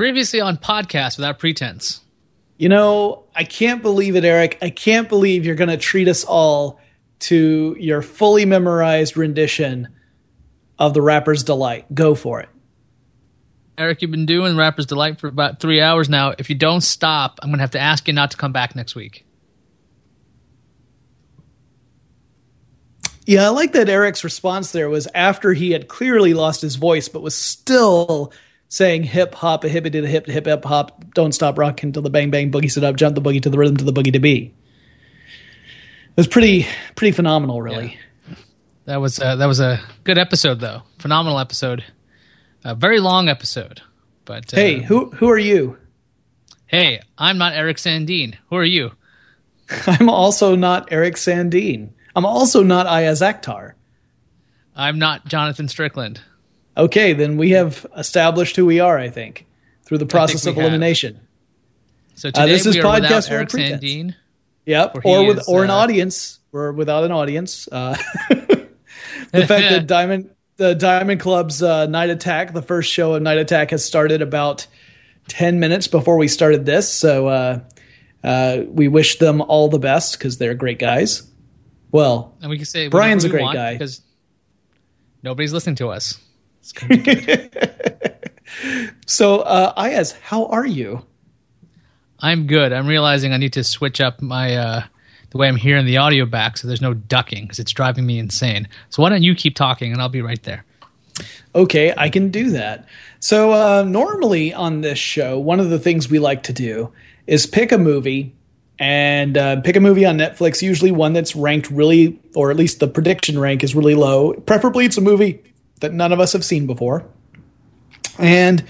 Previously on podcast without pretense. You know, I can't believe it, Eric. I can't believe you're going to treat us all to your fully memorized rendition of the Rapper's Delight. Go for it. Eric, you've been doing Rapper's Delight for about three hours now. If you don't stop, I'm going to have to ask you not to come back next week. Yeah, I like that Eric's response there was after he had clearly lost his voice, but was still saying hip hop, a hippie to the hip, hip hip hop, don't stop rocking till the bang bang boogie sit up, jump the boogie to the rhythm to the boogie to be. It was pretty pretty phenomenal, really. Yeah. That was uh, that was a good episode, though. Phenomenal episode. A very long episode. But uh, hey, who who are you? Hey, I'm not Eric Sandine. Who are you? I'm also not Eric Sandine. I'm also not Iyaz Akhtar. I'm not Jonathan Strickland. Okay, then we have established who we are, I think, through the process of elimination. Have. So uh, today uh, this is podcast Eric Sandine. Yep, or with is, or an uh, audience. We're without an audience. Uh, the fact that Diamond the Diamond Club's uh, Night Attack, the first show of Night Attack, has started about ten minutes before we started this. So uh, uh, we wish them all the best because they're great guys. Well, and we can say Brian's a great guy because nobody's listening to us. so, uh, Iyaz, how are you? I'm good. I'm realizing I need to switch up my uh, the way I'm hearing the audio back, so there's no ducking because it's driving me insane. So why don't you keep talking and I'll be right there. Okay, I can do that. So uh, normally on this show, one of the things we like to do is pick a movie and uh, pick a movie on Netflix, usually one that's ranked really, or at least the prediction rank is really low. Preferably, it's a movie that none of us have seen before. And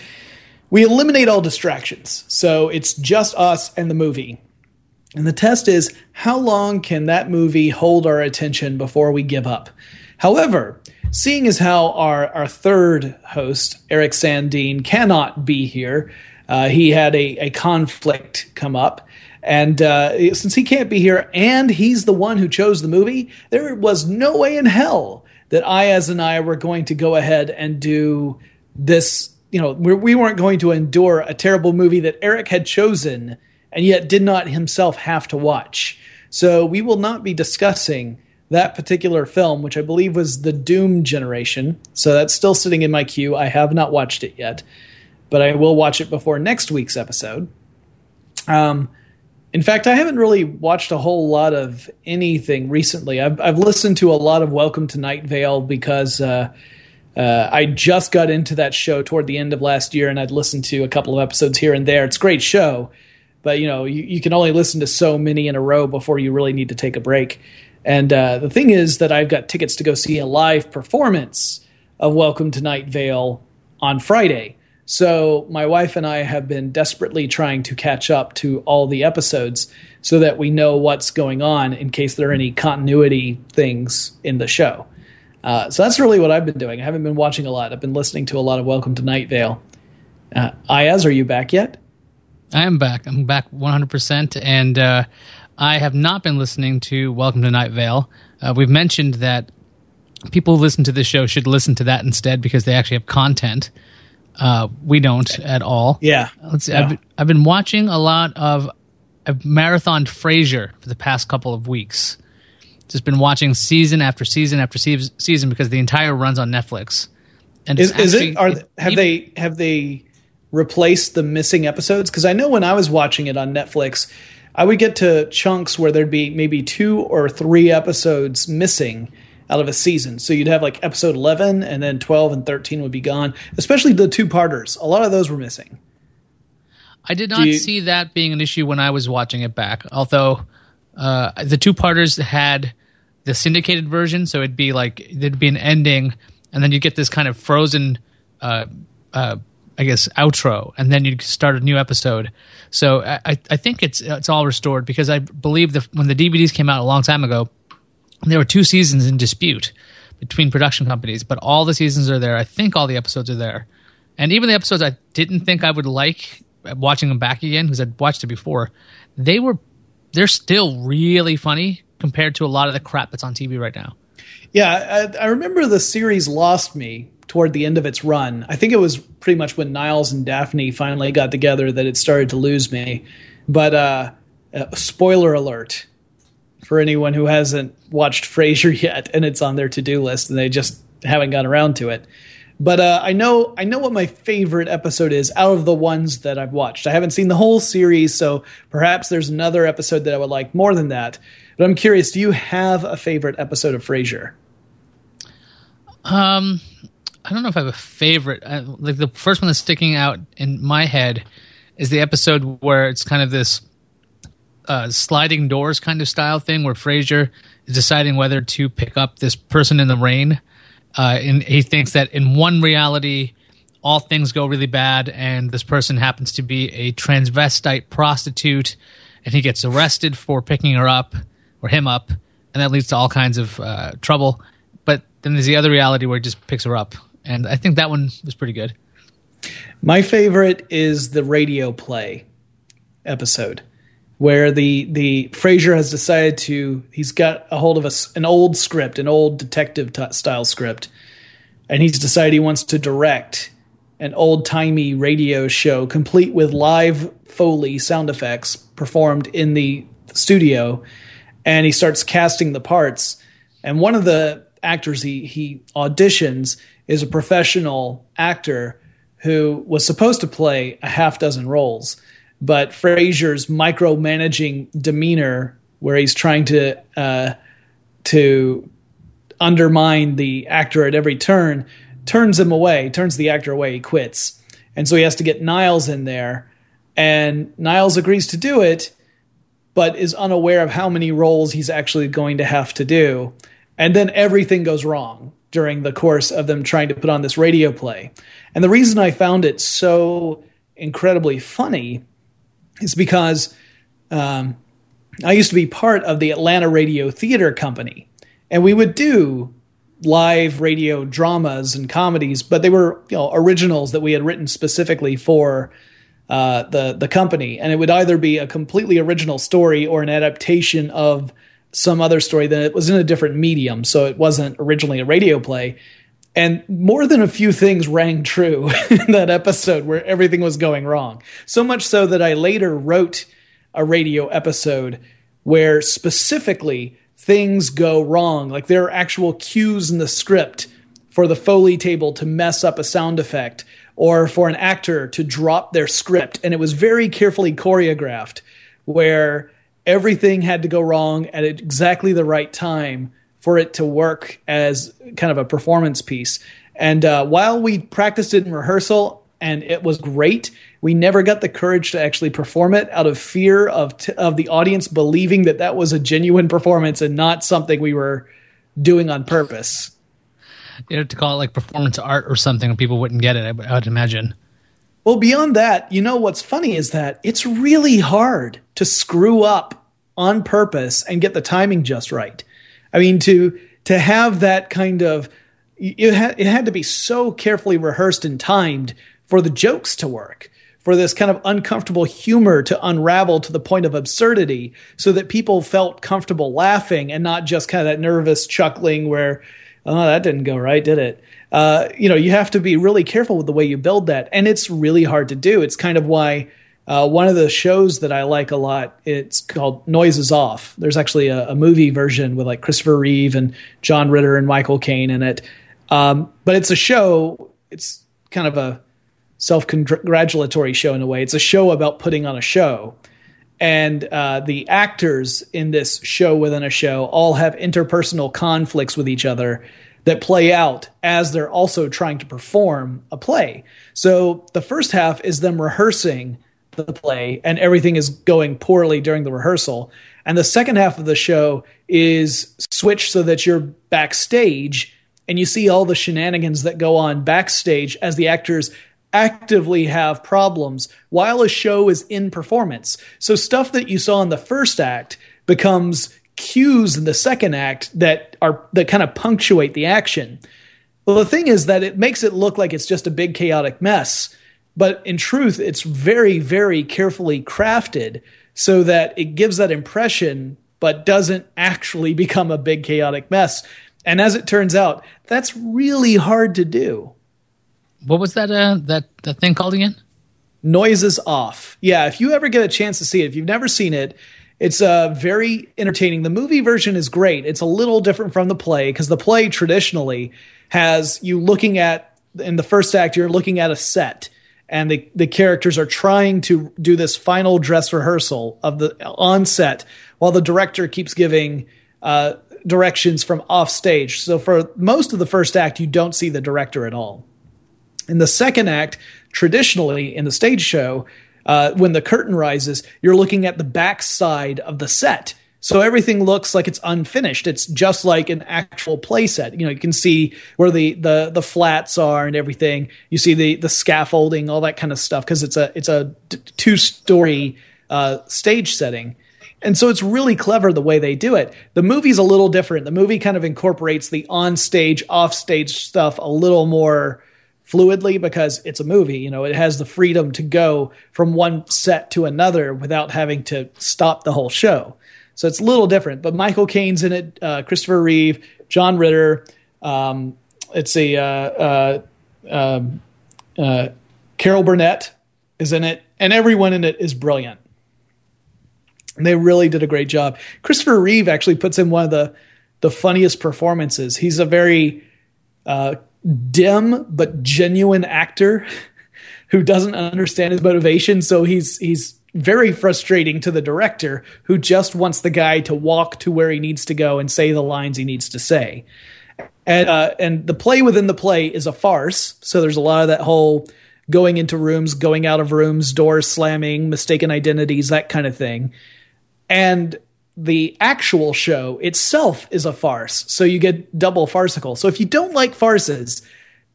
we eliminate all distractions. So it's just us and the movie. And the test is how long can that movie hold our attention before we give up? However, seeing as how our, our third host, Eric Sandine, cannot be here, uh, he had a, a conflict come up. And uh, since he can't be here and he's the one who chose the movie, there was no way in hell that Iyaz and I were going to go ahead and do this. You know, we weren't going to endure a terrible movie that Eric had chosen and yet did not himself have to watch. So we will not be discussing that particular film, which I believe was the Doom Generation. So that's still sitting in my queue. I have not watched it yet, but I will watch it before next week's episode. Um, in fact, I haven't really watched a whole lot of anything recently. I've, I've listened to a lot of Welcome to Night Vale because uh, uh, I just got into that show toward the end of last year, and I'd listened to a couple of episodes here and there. It's a great show, but you know you, you can only listen to so many in a row before you really need to take a break. And uh, the thing is that I've got tickets to go see a live performance of Welcome to Night Vale on Friday. So my wife and I have been desperately trying to catch up to all the episodes so that we know what's going on in case there are any continuity things in the show. Uh, so that's really what I've been doing. I haven't been watching a lot. I've been listening to a lot of Welcome to Night Vale. Uh, Iyaz, are you back yet? I am back. I'm back 100%. And uh, I have not been listening to Welcome to Night Vale. Uh, we've mentioned that people who listen to this show should listen to that instead because they actually have content. Uh, we don't at all. Yeah. Let's see. Yeah. I've, I've been watching a lot of. I've marathoned Frasier for the past couple of weeks. Just been watching season after season after season because the entire runs on Netflix. And is, actually, is it? Are have even, they have they replaced the missing episodes? Because I know when I was watching it on Netflix, I would get to chunks where there'd be maybe two or three episodes missing out of a season. So you'd have like episode 11 and then 12 and 13 would be gone, especially the two parters. A lot of those were missing. I did not you, see that being an issue when I was watching it back. Although uh, the two parters had the syndicated version, so it'd be like there'd be an ending, and then you get this kind of frozen, uh, uh, I guess, outro, and then you'd start a new episode. So I, I think it's it's all restored because I believe that when the DVDs came out a long time ago, there were two seasons in dispute between production companies, but all the seasons are there. I think all the episodes are there. And even the episodes I didn't think I would like watching them back again because I'd watched it before, they were they're still really funny compared to a lot of the crap that's on TV right now. Yeah, I, I remember the series lost me toward the end of its run. I think it was pretty much when Niles and Daphne finally got together that it started to lose me. But uh, uh, spoiler alert for anyone who hasn't watched Frasier yet, and it's on their to do list, and they just haven't gotten around to it. But uh, I know I know what my favorite episode is out of the ones that I've watched. I haven't seen the whole series, so perhaps there's another episode that I would like more than that. But I'm curious, do you have a favorite episode of Frasier? Um, I don't know if I have a favorite. I, like the first one that's sticking out in my head is the episode where it's kind of this uh, sliding doors kind of style thing where Frasier is deciding whether to pick up this person in the rain uh, and he thinks that in one reality, all things go really bad, and this person happens to be a transvestite prostitute, and he gets arrested for picking her up or him up, and that leads to all kinds of uh, trouble. But then there's the other reality where he just picks her up, and I think that one was pretty good. My favorite is the radio play episode where the the Frasier has decided to he's got a hold of a, an old script, an old detective t- style script, and he's decided he wants to direct an old timey radio show complete with live foley sound effects performed in the studio, and he starts casting the parts. And one of the actors he he auditions is a professional actor who was supposed to play a half dozen roles but Frasier's micromanaging demeanor, where he's trying to uh, to undermine the actor at every turn, turns him away, turns the actor away. He quits, and so he has to get Niles in there, and Niles agrees to do it, but is unaware of how many roles he's actually going to have to do, and then everything goes wrong during the course of them trying to put on this radio play. And the reason I found it so incredibly funny is because um, I used to be part of the Atlanta Radio Theater Company, and we would do live radio dramas and comedies, but they were you know originals that we had written specifically for uh, the the company, and it would either be a completely original story or an adaptation of some other story that was in a different medium, so it wasn't originally a radio play. And more than a few things rang true in that episode where everything was going wrong. So much so that I later wrote a radio episode where specifically things go wrong. Like there are actual cues in the script for the Foley table to mess up a sound effect or for an actor to drop their script. And it was very carefully choreographed where everything had to go wrong at exactly the right time for it to work as kind of a performance piece. And uh, while we practiced it in rehearsal and it was great, we never got the courage to actually perform it out of fear of t- of the audience believing that that was a genuine performance and not something we were doing on purpose. You know, to call it like performance art or something, people wouldn't get it. I, I would imagine. Well, beyond that, you know what's funny is that it's really hard to screw up on purpose and get the timing just right. I mean, to to have that kind of it had, it had to be so carefully rehearsed and timed for the jokes to work, for this kind of uncomfortable humor to unravel to the point of absurdity, so that people felt comfortable laughing and not just kind of that nervous chuckling where, oh, that didn't go right, did it? Uh, you know, you have to be really careful with the way you build that, and it's really hard to do. It's kind of why uh, one of the shows that I like a lot, it's called Noises Off. There's actually a, a, movie version with like Christopher Reeve and John Ritter and Michael Caine in it. Um, but it's a show. It's kind of a self-congratulatory show in a way. It's a show about putting on a show, and uh, the actors in this show within a show all have interpersonal conflicts with each other that play out as they're also trying to perform a play. So the first half is them rehearsing the play and everything is going poorly during the rehearsal. And the second half of the show is switched so that you're backstage and you see all the shenanigans that go on backstage as the actors actively have problems while a show is in performance. So stuff that you saw in the first act becomes cues in the second act that are that kind of punctuate the action. Well, the thing is that it makes it look like it's just a big chaotic mess but in truth, it's very, very carefully crafted so that it gives that impression, but doesn't actually become a big chaotic mess. And as it turns out, that's really hard to do. What was that uh, that that thing called again? Noises Off. Yeah, if you ever get a chance to see it, if you've never seen it, it's uh, very entertaining. The movie version is great. It's a little different from the play because the play traditionally has you looking at in the first act you're looking at a set and the the characters are trying to do this final dress rehearsal of the on set while the director keeps giving uh, directions from off stage. So for most of the first act, you don't see the director at all. In the second act, traditionally in the stage show, uh, when the curtain rises, you're looking at the back side of the set. So everything looks like it's unfinished. It's just like an actual play set. You know, you can see where the the the flats are and everything. You see the the scaffolding, all that kind of stuff, because it's a it's a two story uh, stage setting. And so it's really clever the way they do it. The movie's a little different. The movie kind of incorporates the on stage, off stage stuff a little more fluidly because it's a movie. You know, it has the freedom to go from one set to another without having to stop the whole show. So it's a little different. But Michael Caine's in it, uh, Christopher Reeve, John Ritter. Um, it's a uh, uh, um, uh, Carol Burnett is in it, and everyone in it is brilliant. They really did a great job. Christopher Reeve actually puts in one of the the funniest performances. He's a very uh, dim but genuine actor who doesn't understand his motivation. So he's he's very frustrating to the director who just wants the guy to walk to where he needs to go and say the lines he needs to say. And uh, and the play within the play is a farce. So there's a lot of that whole going into rooms, going out of rooms, doors slamming, mistaken identities, that kind of thing. And the actual show itself is a farce. So you get double farcical. So if you don't like farces,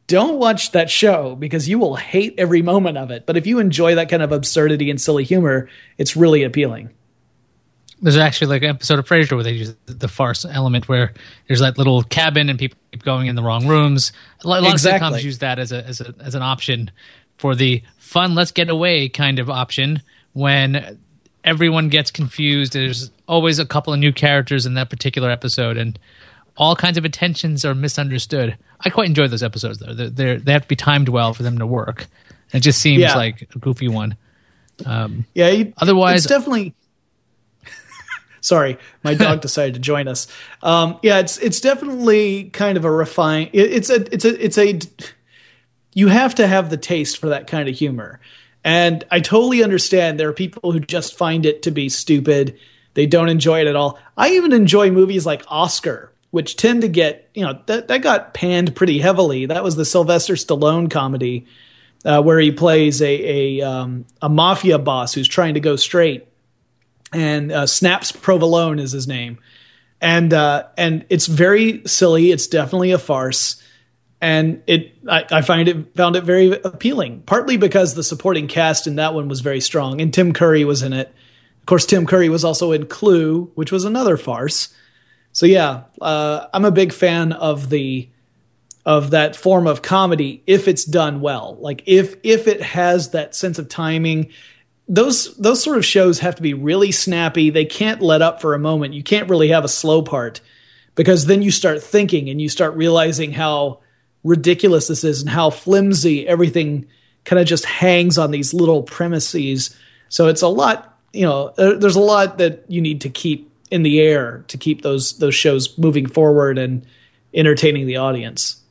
don't watch that show because you will hate every moment of it. But if you enjoy that kind of absurdity and silly humor, it's really appealing. There's actually like an episode of Frasier where they use the farce element where there's that little cabin and people keep going in the wrong rooms. A lot exactly. of sitcoms use that as a, as a as an option for the fun let's get away kind of option when everyone gets confused. There's always a couple of new characters in that particular episode, and all kinds of intentions are misunderstood. I quite enjoy those episodes though. They're, they're, they have to be timed well for them to work. It just seems yeah. like a goofy one. Um, yeah. You, otherwise, it's definitely. Sorry, my dog decided to join us. Um, yeah, it's it's definitely kind of a refine. It, it's a it's a it's a. You have to have the taste for that kind of humor, and I totally understand there are people who just find it to be stupid. They don't enjoy it at all. I even enjoy movies like Oscar, which tend to get, you know, that, that got panned pretty heavily. That was the Sylvester Stallone comedy uh, where he plays a, a, um, a mafia boss who's trying to go straight. And uh, Snaps Provolone is his name. And, uh, and it's very silly. It's definitely a farce and it I, I, find it found it very appealing partly because the supporting cast in that one was very strong and tim curry was in it of course tim curry was also in clue which was another farce so yeah uh, i'm a big fan of the of that form of comedy if it's done well. Like if if it has that sense of timing those those sort of shows have to be really snappy. They can't let up for a moment. You can't really have a slow part because then you start thinking and you start realizing how ridiculous this is and how flimsy everything kind of just hangs on these little premises. So it's a lot, you know, there's a lot that you need to keep in the air to keep those those shows moving forward and entertaining the audience.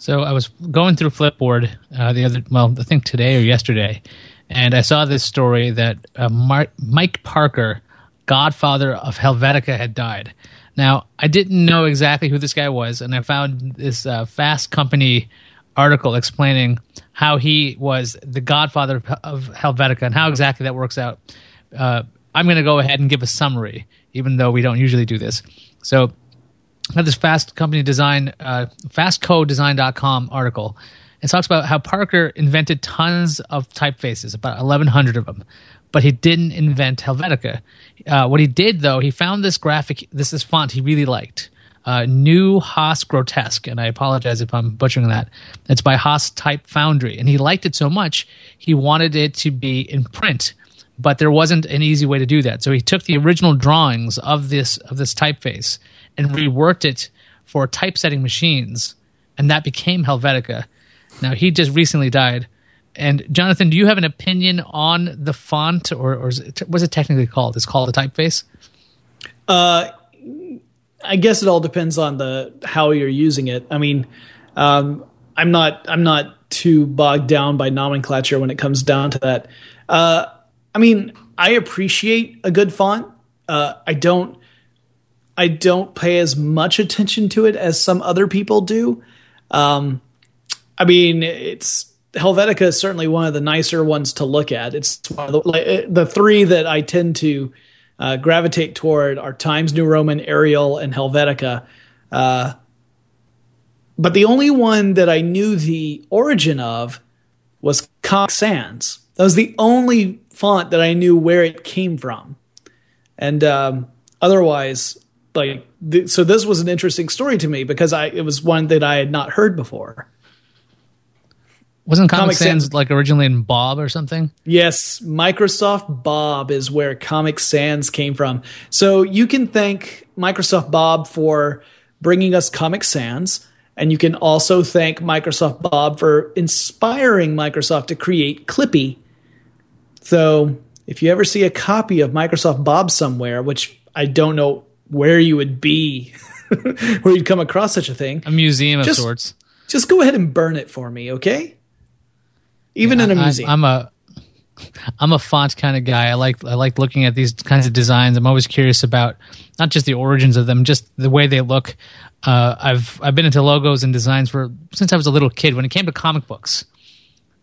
So I was going through Flipboard uh, the other, well, I think today or yesterday, and I saw this story that uh, Mar- Mike Parker, godfather of Helvetica, had died. Now, I didn't know exactly who this guy was, and I found this uh, Fast Company article explaining how he was the godfather of Helvetica and how exactly that works out. Uh, I'm going to go ahead and give a summary, even though we don't usually do this. So, I have this Fast Company Design, uh, FastCodeDesign.com article. It talks about how Parker invented tons of typefaces, about 1,100 of them but he didn't invent Helvetica. Uh, what he did, though, he found this graphic, this is font he really liked. Uh, New Haas Grotesque, and I apologize if I'm butchering that. It's by Haas Type Foundry, and he liked it so much he wanted it to be in print, but there wasn't an easy way to do that. So he took the original drawings of this of this typeface and reworked it for typesetting machines, and that became Helvetica. Now he just recently died. And Jonathan, do you have an opinion on the font, or, or it, what's it technically called? It's called a typeface. Uh, I guess it all depends on the how you're using it. I mean, um, I'm not I'm not too bogged down by nomenclature when it comes down to that. Uh, I mean, I appreciate a good font. Uh, I don't I don't pay as much attention to it as some other people do. Um, I mean, it's Helvetica is certainly one of the nicer ones to look at. It's one of the, like, the three that I tend to uh, gravitate toward are Times New Roman, Arial, and Helvetica. Uh, but the only one that I knew the origin of was Comic Sans. That was the only font that I knew where it came from. And um, otherwise, like, th- so this was an interesting story to me because I it was one that I had not heard before. Wasn't Comic, Comic Sans, Sans like originally in Bob or something? Yes, Microsoft Bob is where Comic Sans came from. So you can thank Microsoft Bob for bringing us Comic Sans. And you can also thank Microsoft Bob for inspiring Microsoft to create Clippy. So if you ever see a copy of Microsoft Bob somewhere, which I don't know where you would be, where you'd come across such a thing, a museum of just, sorts. Just go ahead and burn it for me, okay? Even yeah, in a museum. I, I'm a I'm a font kind of guy. I like I like looking at these kinds of designs. I'm always curious about not just the origins of them, just the way they look. Uh, I've I've been into logos and designs for since I was a little kid. When it came to comic books,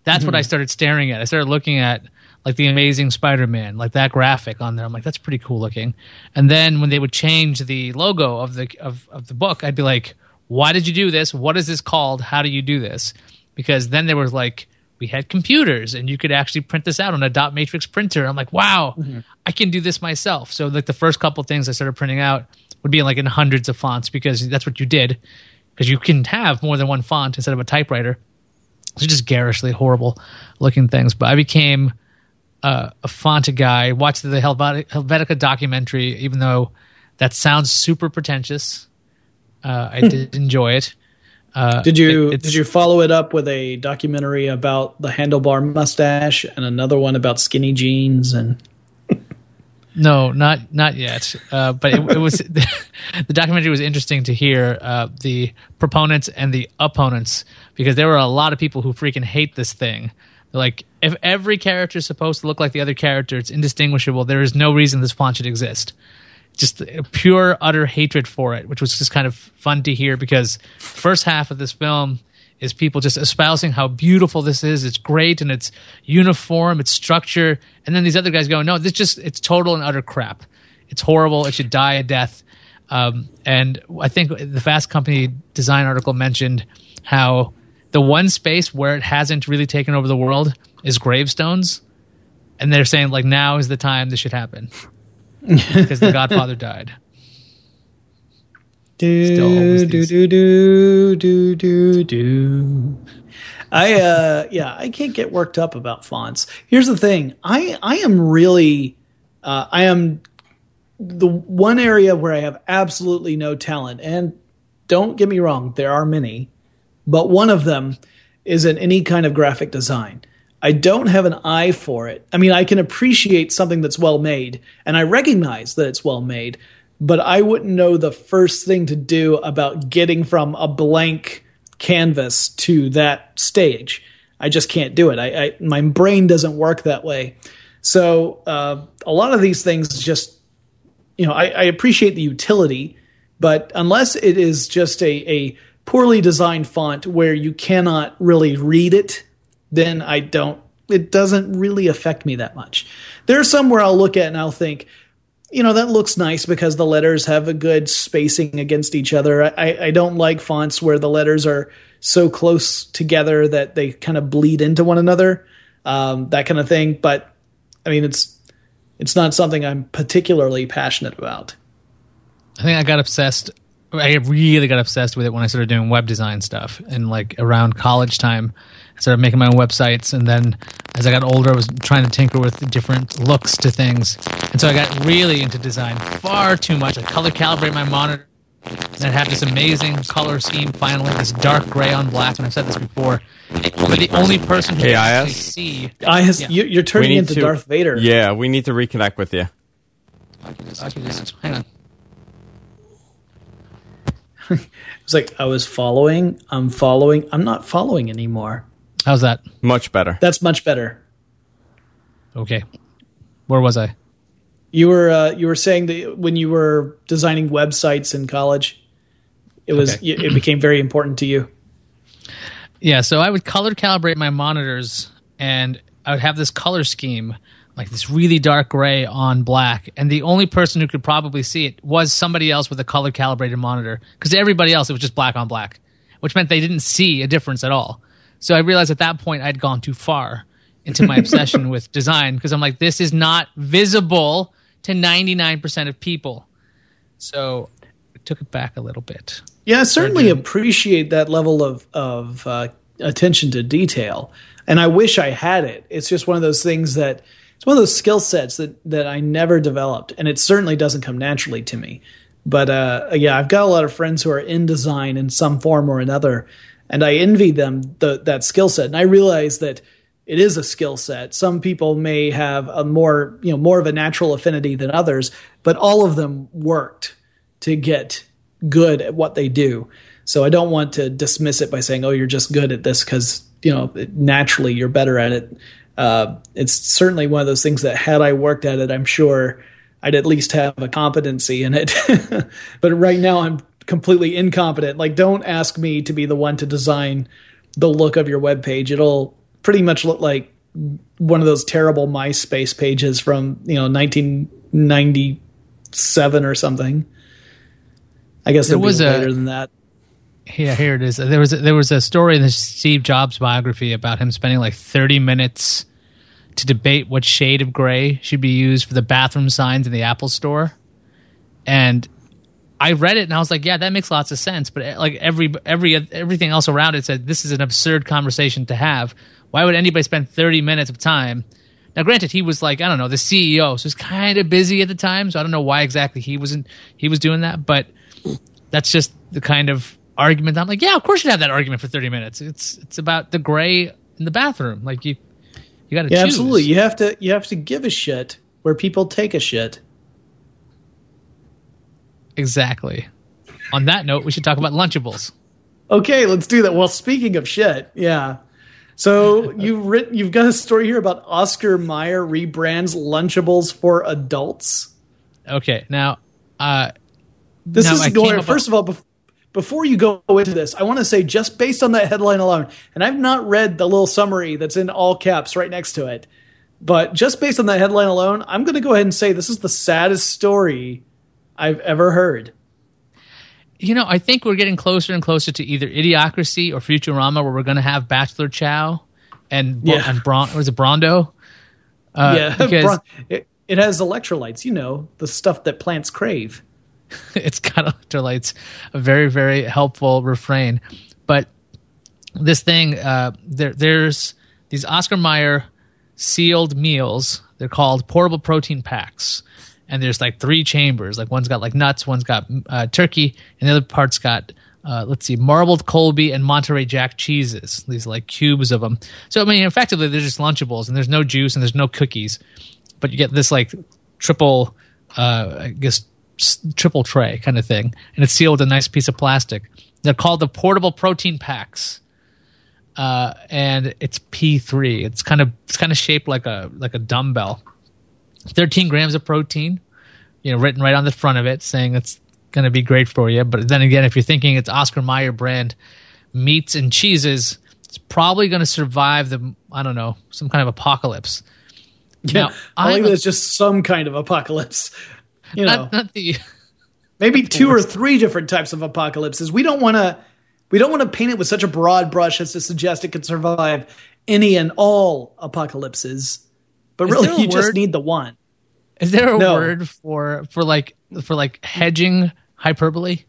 that's mm-hmm. what I started staring at. I started looking at like the Amazing Spider-Man, like that graphic on there. I'm like, that's pretty cool looking. And then when they would change the logo of the of, of the book, I'd be like, why did you do this? What is this called? How do you do this? Because then there was like we had computers and you could actually print this out on a dot matrix printer. I'm like, wow, mm-hmm. I can do this myself. So like the first couple things I started printing out would be like in hundreds of fonts because that's what you did because you can have more than one font instead of a typewriter. So just garishly horrible looking things. But I became uh, a font guy. Watched the Helvetica documentary, even though that sounds super pretentious. Uh, I did enjoy it. Uh, did you it, did you follow it up with a documentary about the handlebar mustache and another one about skinny jeans and? no, not not yet. Uh, but it, it was the documentary was interesting to hear uh, the proponents and the opponents because there were a lot of people who freaking hate this thing. They're like, if every character is supposed to look like the other character, it's indistinguishable. There is no reason this font should exist just pure utter hatred for it, which was just kind of fun to hear because first half of this film is people just espousing how beautiful this is. It's great and it's uniform, it's structure, and then these other guys go, no, this just it's total and utter crap. It's horrible. It should die a death. Um, and I think the Fast Company design article mentioned how the one space where it hasn't really taken over the world is gravestones, and they're saying like now is the time this should happen because the Godfather died. Do do do do do do do. I uh yeah, I can't get worked up about fonts. Here's the thing. I I am really uh I am the one area where I have absolutely no talent and don't get me wrong, there are many, but one of them is in any kind of graphic design. I don't have an eye for it. I mean, I can appreciate something that's well made, and I recognize that it's well made, but I wouldn't know the first thing to do about getting from a blank canvas to that stage. I just can't do it. I, I my brain doesn't work that way. So uh, a lot of these things just, you know, I, I, appreciate the utility, but unless it is just a, a poorly designed font where you cannot really read it then I don't, it doesn't really affect me that much. There are some where I'll look at and I'll think, you know, that looks nice because the letters have a good spacing against each other. I, I don't like fonts where the letters are so close together that they kind of bleed into one another, um, that kind of thing. But I mean, it's it's not something I'm particularly passionate about. I think I got obsessed. I really got obsessed with it when I started doing web design stuff and like around college time. I started making my own websites, and then as I got older, I was trying to tinker with different looks to things, and so I got really into design far too much. I color calibrate my monitor and it had this amazing color scheme. Finally, this dark gray on black. And I've said this before, but the only person who can actually see, IS, yeah. you're turning into to, Darth Vader. Yeah, we need to reconnect with you. I can just, I can just hang on. it's like I was following. I'm following. I'm not following anymore. How's that? Much better. That's much better. Okay, where was I? You were uh, you were saying that when you were designing websites in college, it was okay. it became very important to you. Yeah, so I would color calibrate my monitors, and I would have this color scheme, like this really dark gray on black, and the only person who could probably see it was somebody else with a color calibrated monitor, because everybody else it was just black on black, which meant they didn't see a difference at all. So I realized at that point I'd gone too far into my obsession with design because I'm like, this is not visible to 99% of people. So I took it back a little bit. Yeah, I certainly appreciate that level of, of uh, attention to detail. And I wish I had it. It's just one of those things that it's one of those skill sets that, that I never developed. And it certainly doesn't come naturally to me. But uh, yeah, I've got a lot of friends who are in design in some form or another. And I envy them the, that skill set. And I realize that – it is a skill set. Some people may have a more, you know, more of a natural affinity than others, but all of them worked to get good at what they do. So I don't want to dismiss it by saying, "Oh, you're just good at this because you know naturally you're better at it." Uh, it's certainly one of those things that had I worked at it, I'm sure I'd at least have a competency in it. but right now, I'm completely incompetent. Like, don't ask me to be the one to design the look of your web page. It'll pretty much look like one of those terrible MySpace pages from you know 1997 or something. I guess it was later a, than that. Yeah, here it is. There was a, there was a story in the Steve Jobs biography about him spending like 30 minutes to debate what shade of gray should be used for the bathroom signs in the Apple Store, and I read it and I was like, yeah, that makes lots of sense. But eh, like every every everything else around it said this is an absurd conversation to have. Why would anybody spend 30 minutes of time? Now, granted, he was like I don't know the CEO, so he's kind of busy at the time. So I don't know why exactly he wasn't he was doing that, but that's just the kind of argument. I'm like, yeah, of course you'd have that argument for 30 minutes. It's it's about the gray in the bathroom. Like you you got to yeah, choose. absolutely. You have to you have to give a shit where people take a shit. Exactly. On that note, we should talk about Lunchables. Okay, let's do that. Well, speaking of shit, yeah. So you've written, you've got a story here about Oscar Mayer rebrands Lunchables for adults. Okay, now uh, this now is going. First of all, bef- before you go into this, I want to say just based on that headline alone, and I've not read the little summary that's in all caps right next to it, but just based on that headline alone, I'm going to go ahead and say this is the saddest story I've ever heard. You know, I think we're getting closer and closer to either Idiocracy or Futurama, where we're going to have Bachelor Chow and yeah. and Bron- was it Brawndo? Uh, yeah, because it, it has electrolytes. You know, the stuff that plants crave. it's got electrolytes. A very very helpful refrain, but this thing uh, there there's these Oscar Mayer sealed meals. They're called portable protein packs and there's like three chambers. Like one's got like nuts, one's got uh, turkey, and the other part's got uh, let's see, marbled Colby and Monterey Jack cheeses. These like cubes of them. So I mean, effectively, they're just Lunchables, and there's no juice and there's no cookies, but you get this like triple, uh, I guess triple tray kind of thing, and it's sealed with a nice piece of plastic. They're called the portable protein packs. Uh, and it's P3. It's kind of it's kind of shaped like a like a dumbbell 13 grams of protein, you know, written right on the front of it, saying it's going to be great for you. But then again, if you're thinking it's Oscar Mayer brand meats and cheeses, it's probably going to survive the I don't know some kind of apocalypse. Yeah, now, I think it's just some kind of apocalypse. You know, not, not the maybe two or three different types of apocalypses. We don't want to we don't want to paint it with such a broad brush as to suggest it could survive any and all apocalypses. But Is really, you word? just need the one. Is there a no. word for for like for like hedging hyperbole?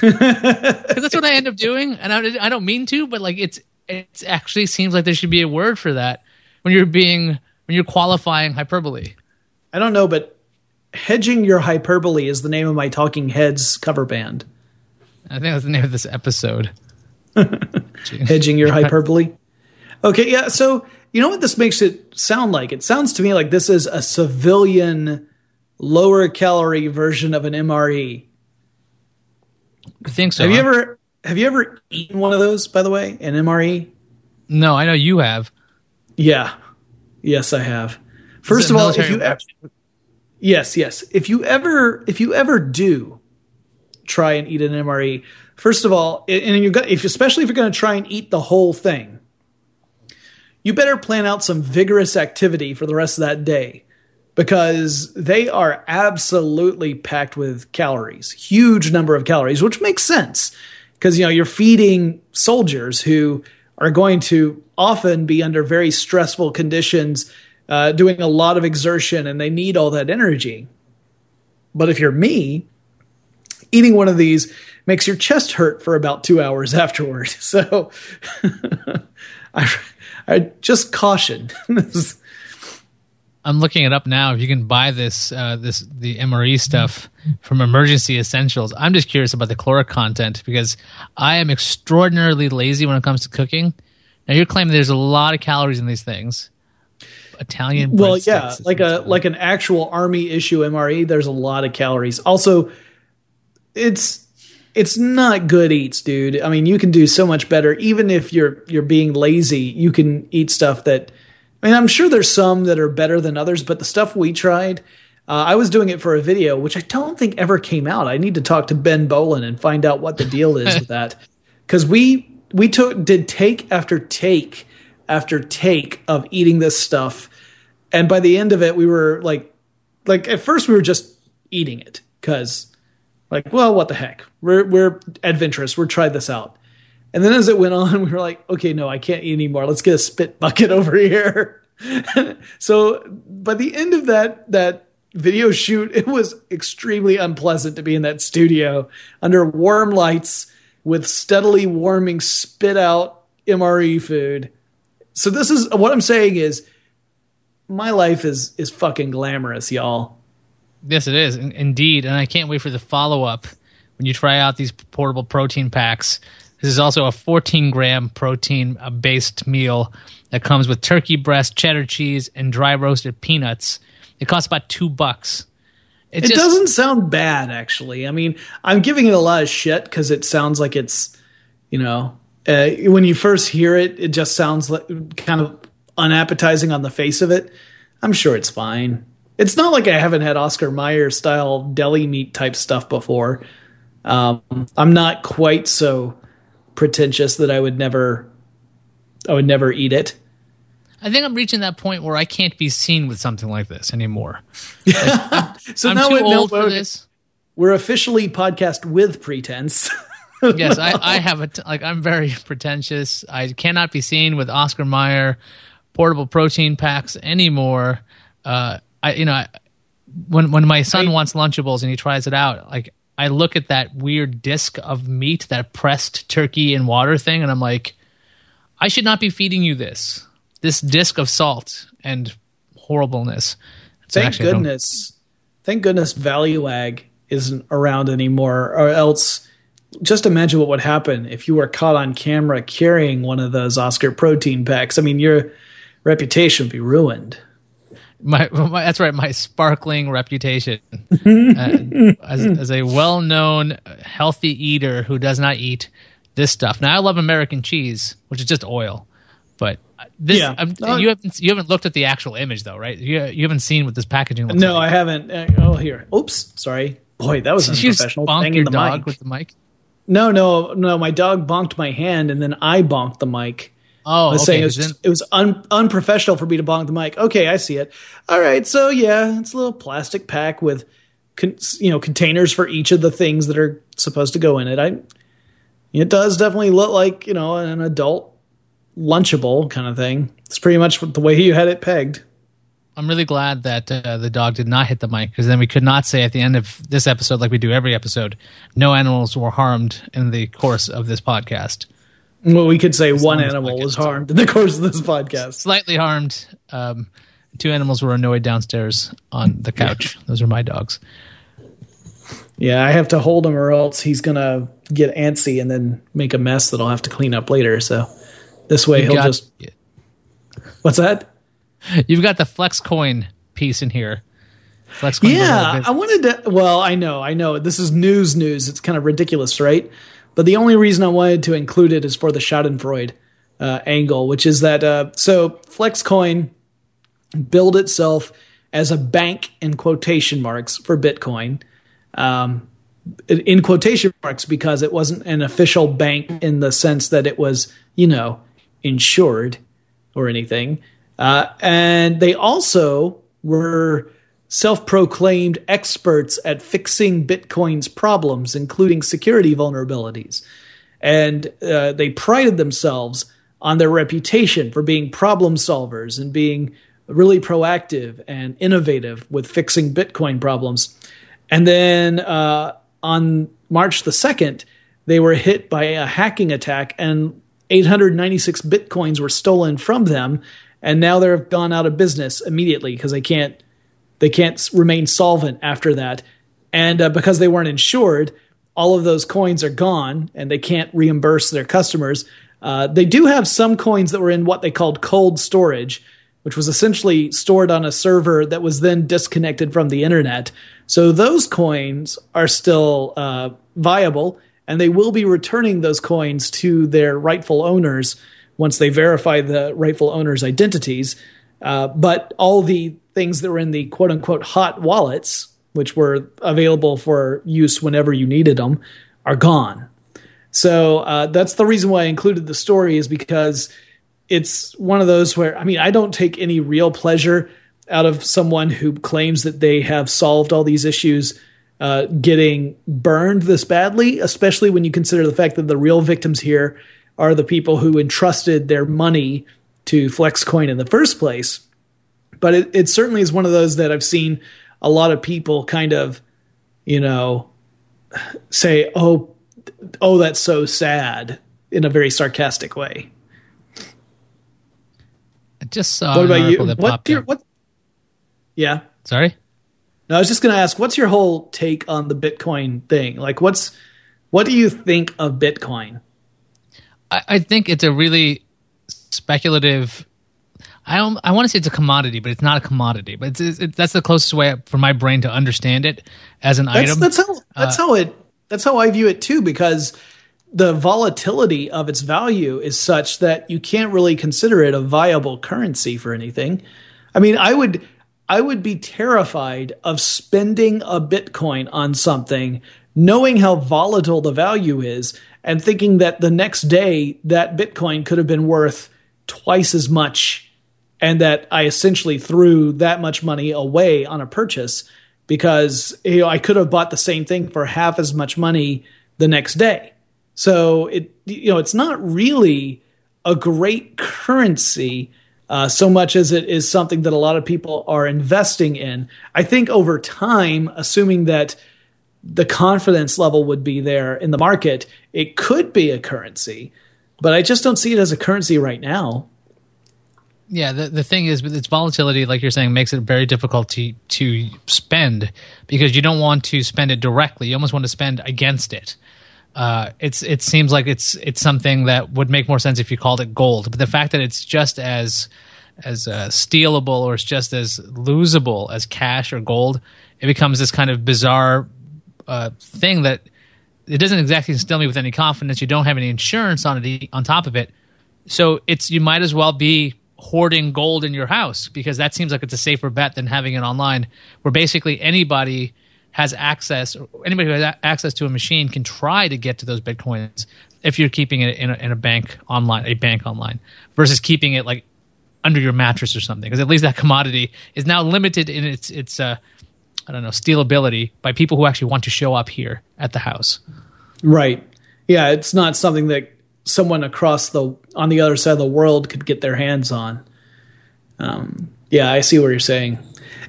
Because that's what I end up doing, and I, I don't mean to, but like it's it actually seems like there should be a word for that when you're being when you're qualifying hyperbole. I don't know, but hedging your hyperbole is the name of my Talking Heads cover band. I think that's the name of this episode. Hedging your hyperbole. Okay, yeah. So you know what this makes it sound like? It sounds to me like this is a civilian, lower calorie version of an MRE. I think so. Have you ever have you ever eaten one of those? By the way, an MRE. No, I know you have. Yeah. Yes, I have. First of all, if you ever, yes, yes, if you ever if you ever do try and eat an MRE, first of all, and you got if especially if you're going to try and eat the whole thing, you better plan out some vigorous activity for the rest of that day because they are absolutely packed with calories, huge number of calories, which makes sense because you know you're feeding soldiers who are going to often be under very stressful conditions, uh, doing a lot of exertion, and they need all that energy. But if you're me, eating one of these makes your chest hurt for about two hours afterward. So I, I just caution. I'm looking it up now. If you can buy this, uh, this the MRE stuff from Emergency Essentials. I'm just curious about the caloric content because I am extraordinarily lazy when it comes to cooking. Now you're claiming there's a lot of calories in these things. Italian. well, yeah, like a like an actual army issue MRE. There's a lot of calories. Also, it's it's not good eats, dude. I mean, you can do so much better. Even if you're you're being lazy, you can eat stuff that. I mean, I'm sure there's some that are better than others, but the stuff we tried, uh, I was doing it for a video, which I don't think ever came out. I need to talk to Ben Bowlin and find out what the deal is with that, because we we took did take after take after take of eating this stuff, and by the end of it, we were like, like at first we were just eating it because like, well, what the heck? We're we're adventurous. We're try this out. And then as it went on, we were like, okay, no, I can't eat anymore. Let's get a spit bucket over here. so by the end of that that video shoot, it was extremely unpleasant to be in that studio under warm lights with steadily warming spit out MRE food. So this is what I'm saying is my life is is fucking glamorous, y'all. Yes, it is indeed, and I can't wait for the follow up when you try out these portable protein packs. This is also a 14 gram protein uh, based meal that comes with turkey breast, cheddar cheese, and dry roasted peanuts. It costs about two bucks. It doesn't sound bad, actually. I mean, I'm giving it a lot of shit because it sounds like it's, you know, uh, when you first hear it, it just sounds like kind of unappetizing on the face of it. I'm sure it's fine. It's not like I haven't had Oscar Mayer style deli meat type stuff before. Um, I'm not quite so pretentious that I would never, I would never eat it. I think I'm reaching that point where I can't be seen with something like this anymore. So I'm now too old for we're- this. We're officially podcast with pretense. yes, I, I have a t- like. I'm very pretentious. I cannot be seen with Oscar Mayer portable protein packs anymore. Uh, I you know I, when when my son wants Lunchables and he tries it out, like I look at that weird disc of meat, that pressed turkey and water thing, and I'm like, I should not be feeding you this. This disc of salt and horribleness. So Thank actually, goodness. Thank goodness Valleywag isn't around anymore, or else just imagine what would happen if you were caught on camera carrying one of those Oscar protein packs. I mean, your reputation would be ruined. My, my that's right my sparkling reputation uh, as, as a well-known healthy eater who does not eat this stuff now i love american cheese which is just oil but this Yeah. I'm- Uh, you haven't you haven't looked at the actual image though right you, you haven't seen what this packaging looks No, like I haven't. Uh, oh, here. Oops. Sorry. Boy, that was Did you unprofessional. bonk Banging your the dog mic. with the mic No, no, no. My dog bonked my hand, and then I bonked the mic. Oh I was okay, saying it was, then- it was un, unprofessional for me to bonk the mic. Okay, I see it. All right, so yeah, it's a little plastic pack with, con, you know, containers for each of the things that are supposed to go in it. I, it does definitely look like you know an adult lunchable kind of thing. It's pretty much the way you had it pegged. I'm really glad that uh, the dog did not hit the mic because then we could not say at the end of this episode, like we do every episode, no animals were harmed in the course of this podcast. Well, we could say one animal was harmed in the course of this podcast. Slightly harmed. Um, two animals were annoyed downstairs on the couch. Those are my dogs. Yeah, I have to hold him, or else he's gonna get antsy and then make a mess that I'll have to clean up later. So this way, you he'll got, just. What's that? You've got the Flexcoin piece in here. Flexcoin. Yeah, I wanted to. Well, I know, I know. This is news. News. It's kind of ridiculous, right? But the only reason I wanted to include it is for the Schadenfreude uh, angle, which is that uh, so Flexcoin billed itself as a bank in quotation marks for Bitcoin. Um, in quotation marks because it wasn't an official bank in the sense that it was, you know, insured or anything. Uh, and they also were self proclaimed experts at fixing Bitcoin's problems, including security vulnerabilities. And uh, they prided themselves on their reputation for being problem solvers and being really proactive and innovative with fixing Bitcoin problems. And then uh, on March the 2nd, they were hit by a hacking attack and 896 Bitcoins were stolen from them. And now they're gone out of business immediately because they can't they can't remain solvent after that. And uh, because they weren't insured, all of those coins are gone and they can't reimburse their customers. Uh, they do have some coins that were in what they called cold storage, which was essentially stored on a server that was then disconnected from the internet. So those coins are still uh, viable, and they will be returning those coins to their rightful owners once they verify the rightful owners' identities. Uh, but all the things that were in the quote unquote hot wallets, which were available for use whenever you needed them, are gone. So uh, that's the reason why I included the story is because it's one of those where I mean I don't take any real pleasure out of someone who claims that they have solved all these issues uh, getting burned this badly, especially when you consider the fact that the real victims here are the people who entrusted their money to Flexcoin in the first place. But it, it certainly is one of those that I've seen a lot of people kind of, you know, say, "Oh, oh, that's so sad in a very sarcastic way. I just saw. What about you? What, your, what? Yeah. Sorry. No, I was just going to ask, what's your whole take on the Bitcoin thing? Like, what's what do you think of Bitcoin? I, I think it's a really speculative. I don't. I want to say it's a commodity, but it's not a commodity. But it's, it's, that's the closest way for my brain to understand it as an that's, item. That's how. That's uh, how it that's how I view it too, because the volatility of its value is such that you can't really consider it a viable currency for anything. I mean, I would I would be terrified of spending a Bitcoin on something knowing how volatile the value is and thinking that the next day that Bitcoin could have been worth twice as much and that I essentially threw that much money away on a purchase because you know I could have bought the same thing for half as much money the next day. So it you know it's not really a great currency uh, so much as it is something that a lot of people are investing in. I think over time, assuming that the confidence level would be there in the market, it could be a currency, but I just don't see it as a currency right now yeah the, the thing is its volatility like you're saying makes it very difficult to to spend because you don't want to spend it directly. You almost want to spend against it. Uh, it's it seems like it's it's something that would make more sense if you called it gold. But the fact that it's just as as uh, stealable or it's just as losable as cash or gold it becomes this kind of bizarre uh, thing that it doesn't exactly instill me with any confidence. You don't have any insurance on it on top of it. So it's you might as well be hoarding gold in your house because that seems like it's a safer bet than having it online where basically anybody has access anybody who has access to a machine can try to get to those bitcoins if you're keeping it in a, in a bank online a bank online versus keeping it like under your mattress or something because at least that commodity is now limited in its its uh, I don't know stealability by people who actually want to show up here at the house. Right. Yeah, it's not something that someone across the on the other side of the world could get their hands on. Um, yeah, I see what you're saying.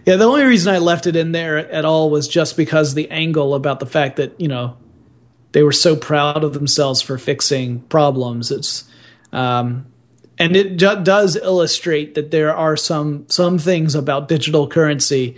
Yeah, the only reason I left it in there at all was just because the angle about the fact that you know they were so proud of themselves for fixing problems. It's um, and it ju- does illustrate that there are some some things about digital currency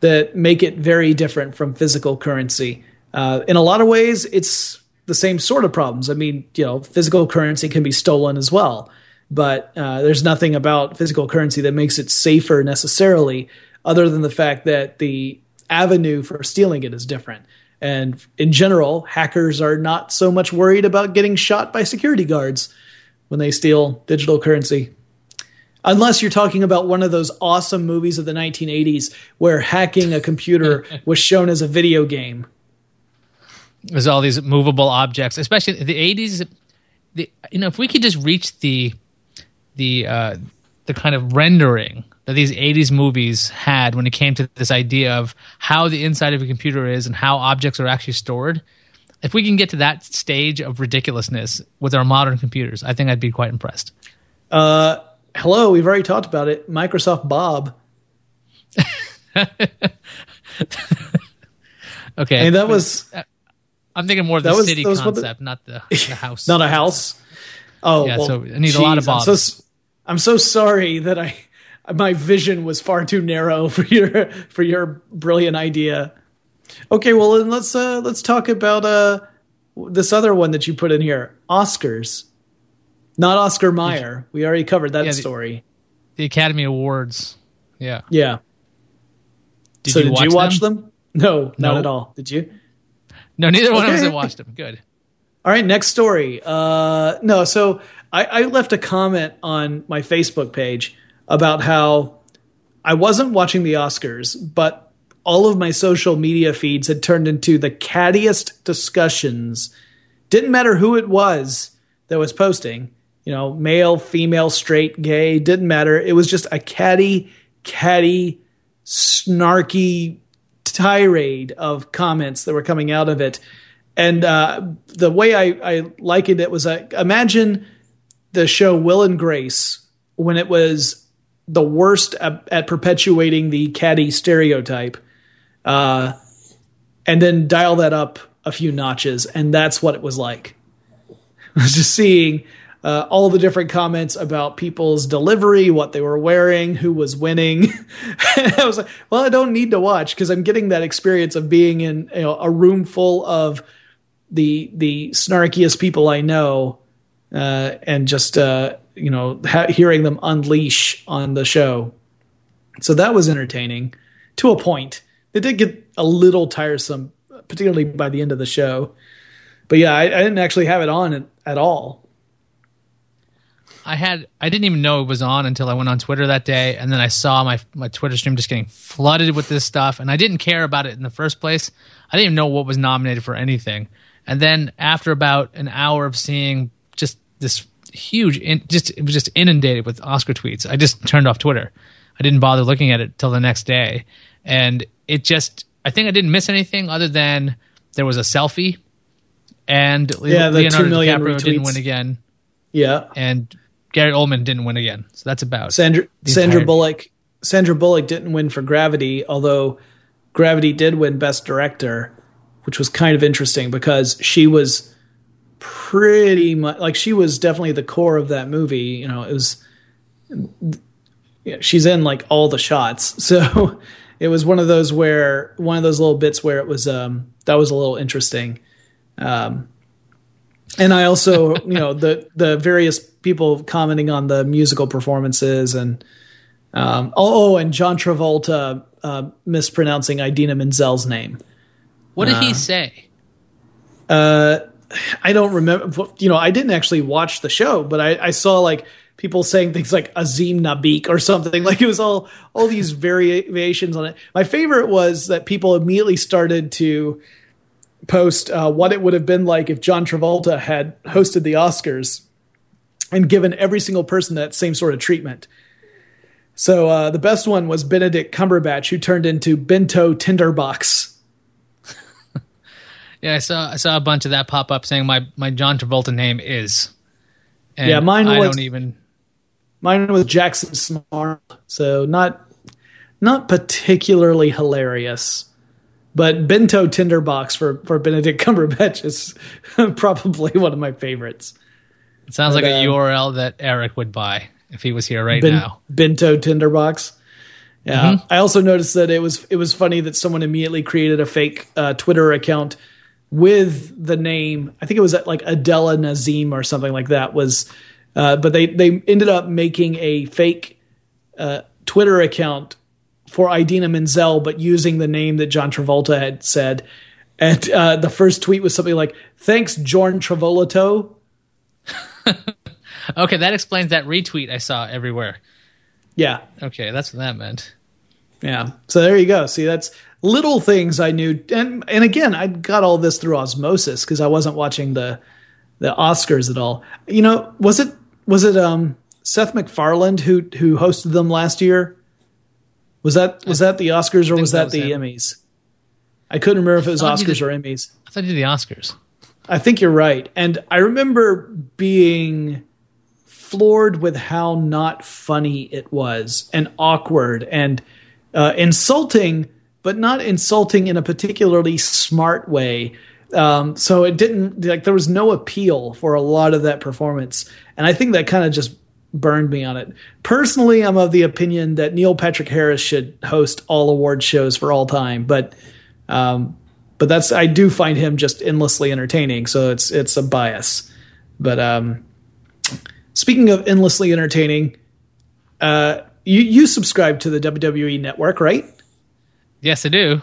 that make it very different from physical currency Uh, in a lot of ways, it's the same sort of problems. I mean, you know, physical currency can be stolen as well, but uh, there's nothing about physical currency that makes it safer necessarily, other than the fact that the avenue for stealing it is different. And in general, hackers are not so much worried about getting shot by security guards when they steal digital currency. Unless you're talking about one of those awesome movies of the 1980s where hacking a computer was shown as a video game. There's all these movable objects, especially the 80s. The, you know, if we could just reach the the uh, the kind of rendering that these 80s movies had when it came to this idea of how the inside of a computer is and how objects are actually stored. If we can get to that stage of ridiculousness with our modern computers, I think I'd be quite impressed. Uh, hello, we've already talked about it. Microsoft Bob. okay. And that was. Uh, I'm thinking more of the was, city concept, the, not the, the house. Not a house. Oh, yeah. Well, so I need geez, a lot of Bobs. I'm so, I'm so sorry that I my vision was far too narrow for your for your brilliant idea. Okay, well then let's uh let's talk about uh this other one that you put in here, Oscars. Not Oscar Mayer. We already covered that yeah, story. The, the, Academy Awards. Yeah. Yeah. Did so you did watch you watch them? them? No, not at all. Did you? No, neither one of us have watched them. Good. All right, next story. Uh, no, so I, I left a comment on my Facebook page about how I wasn't watching the Oscars, but all of my social media feeds had turned into the cattiest discussions. Didn't matter who it was that was posting, you know, male, female, straight, gay, didn't matter. It was just a catty, catty, snarky tirade of comments that were coming out of it. And uh, the way I, I likened it was uh, imagine the show Will and Grace when it was the worst at, at perpetuating the caddy stereotype, uh, and then dial that up a few notches, and that's what it was like. Was just seeing uh, all the different comments about people's delivery, what they were wearing, who was winning. I was like, well, I don't need to watch because I'm getting that experience of being in you know, a room full of the the snarkiest people I know, uh, and just uh, you know, ha- hearing them unleash on the show. So that was entertaining to a point. It did get a little tiresome, particularly by the end of the show. But yeah, I, I didn't actually have it on at, at all. I had I didn't even know it was on until I went on Twitter that day, and then I saw my my Twitter stream just getting flooded with this stuff, and I didn't care about it in the first place. I didn't even know what was nominated for anything, and then after about an hour of seeing just this huge, in, just it was just inundated with Oscar tweets. I just turned off Twitter. I didn't bother looking at it till the next day, and it just I think I didn't miss anything other than there was a selfie, and yeah, the Leonardo DiCaprio retweets. didn't win again. Yeah, and Gary Oldman didn't win again. So that's about Sandra Sandra Bullock. Sandra Bullock didn't win for Gravity, although Gravity did win Best Director, which was kind of interesting because she was pretty much like she was definitely the core of that movie. You know, it was she's in like all the shots. So it was one of those where one of those little bits where it was um that was a little interesting. Um and I also, you know, the the various people commenting on the musical performances and um oh, oh and John Travolta uh, mispronouncing Idina Menzel's name. What did uh, he say? Uh I don't remember. You know, I didn't actually watch the show, but I, I saw like people saying things like Azim Nabik or something. Like it was all all these variations on it. My favorite was that people immediately started to post uh, what it would have been like if John Travolta had hosted the Oscars and given every single person that same sort of treatment. So uh, the best one was Benedict Cumberbatch, who turned into Bento Tinderbox yeah, I saw I saw a bunch of that pop up saying my my John Travolta name is. And yeah, mine I was, don't even. Mine was Jackson Smart, so not not particularly hilarious. But Bento Tinderbox for for Benedict Cumberbatch is probably one of my favorites. It sounds but, like a URL um, that Eric would buy if he was here right ben, now. Bento Tinderbox. Yeah. Mm-hmm. I also noticed that it was it was funny that someone immediately created a fake uh, Twitter account with the name. I think it was like Adela Nazim or something like that. Was uh, but they they ended up making a fake uh, Twitter account for Idina Menzel, but using the name that John Travolta had said. And uh, the first tweet was something like, "Thanks, John Travolato." okay, that explains that retweet I saw everywhere. Yeah. Okay, that's what that meant. Yeah. So there you go. See, that's little things I knew, and and again, I got all this through osmosis because I wasn't watching the the Oscars at all. You know, was it was it um Seth MacFarlane who who hosted them last year? Was that was that the Oscars or was that, that was the him. Emmys? I couldn't remember if it was Oscars did, or Emmys. I thought you did the Oscars. I think you're right. And I remember being floored with how not funny it was and awkward and uh, insulting, but not insulting in a particularly smart way. Um, so it didn't like there was no appeal for a lot of that performance, and I think that kind of just burned me on it. Personally, I'm of the opinion that Neil Patrick Harris should host all award shows for all time, but um, but that's I do find him just endlessly entertaining. So it's it's a bias. But um, speaking of endlessly entertaining, uh, you you subscribe to the WWE Network, right? Yes, I do.